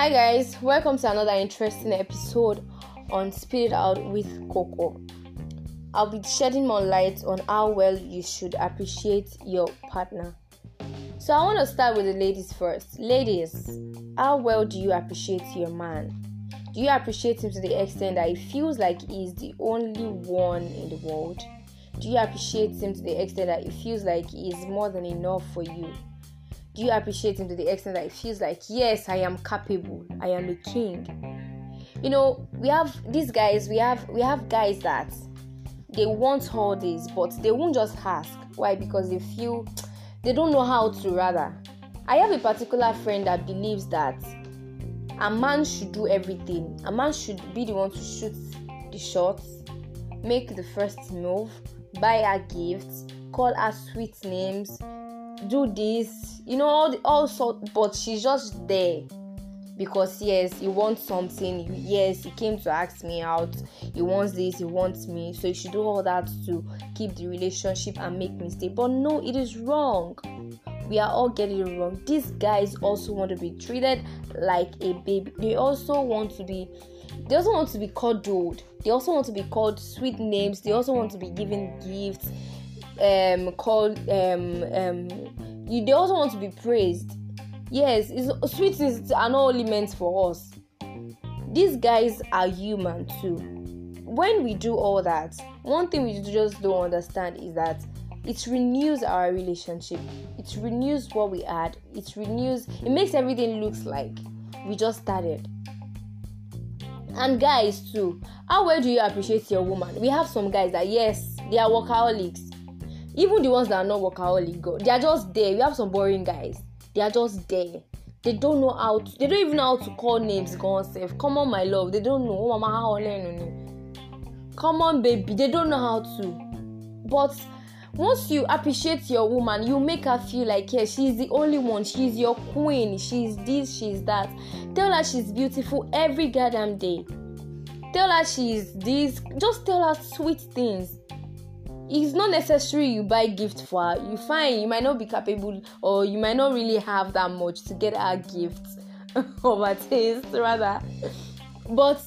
Hi guys, welcome to another interesting episode on Spit It Out with Coco. I'll be shedding more light on how well you should appreciate your partner. So I want to start with the ladies first. Ladies, how well do you appreciate your man? Do you appreciate him to the extent that he feels like he's the only one in the world? Do you appreciate him to the extent that he feels like he's more than enough for you? Do you appreciate him to the extent that it feels like yes i am capable i am a king? You know we have these guys we have we have guys that they want all this but they won't just ask. Why? Because they feel they don't know how to rather. I have a particular friend that believes that a man should do everything. A man should be the one to shoot the shots make the first move buy her gifts call her sweet names do this you know all the, all sort but she's just there. Because yes he wants something. Yes he came to ask me out. He wants this he wants me. So you should do all that to keep the relationship and make me stay. But no it is wrong. We are all getting it wrong. These guys also want to be treated like a baby. They also want to be they also want to be cuddled. They also want to be called sweet names. They also want to be given gifts um called um um you they also want to be praised. Yes it's sweetness are not only meant for us. These guys are human too. When we do all that one thing we just don't understand is that it renews our relationship. It renews what we had. It renews it makes everything looks like we just started. And guys too how well do you appreciate your woman? We have some guys that yes they are workaholics even the ones that are not workaholic go they are just there. We have some boring guys. They are just there. They don't know how to they don't even know how to call names on self. Come on my love. They don't know. Oh mama how come on baby. They don't know how to. But once you appreciate your woman you make her feel like yeah she's the only one. She's your queen. She's this she's that. Tell her she's beautiful every goddamn day. Tell her she's this. Just tell her sweet things it's not necessary you buy gift for her. You find you might not be capable or you might not really have that much to get her gifts of a taste rather. But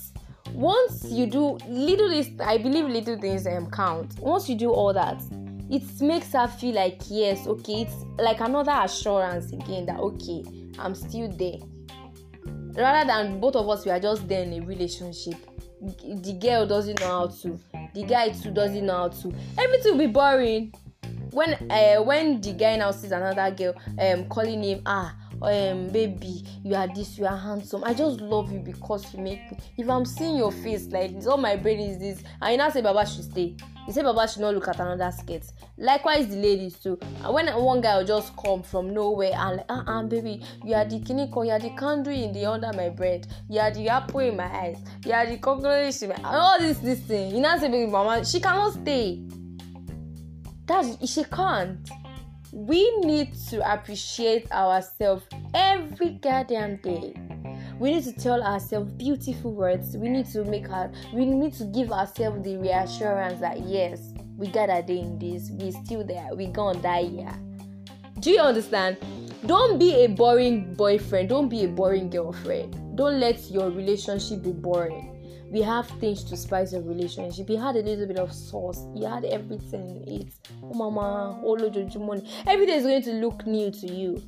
once you do little things i believe little things um, count. Once you do all that it makes her feel like yes okay it's like another assurance again that okay i'm still there. Rather than both of us we are just there in a relationship. The girl doesn't know how to the guy too doesn't know how to. Everything will be boring. When uh, when the guy now sees another girl um calling him ah um baby you are this you are handsome. I just love you because you make me if i'm seeing your face like this all my brain is this. And you now say baba should stay. You say baba should not look at another skirt. Likewise the ladies too. And when one guy will just come from nowhere and like ah uh baby you are the kiniko you are the candle in the under my bread. You are the apple in my eyes. You are the cockroach in my all this this thing. You now say baby mama she cannot stay. That's she can't we need to appreciate ourselves every goddamn day. We need to tell ourselves beautiful words. We need to make our we need to give ourselves the reassurance that yes we got a day in this. We still there. We gonna die here. Do you understand? Don't be a boring boyfriend. Don't be a boring girlfriend. Don't let your relationship be boring we have things to spice your relationship. You had a little bit of sauce. You had everything in it. Oh, mama, oh. Everything is going to look new to you.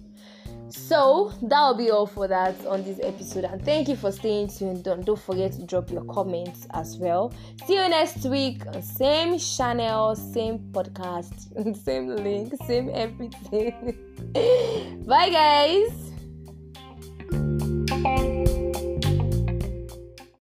So that'll be all for that on this episode. And thank you for staying tuned. Don't, don't forget to drop your comments as well. See you next week. Same channel, same podcast, same link, same everything. Bye, guys.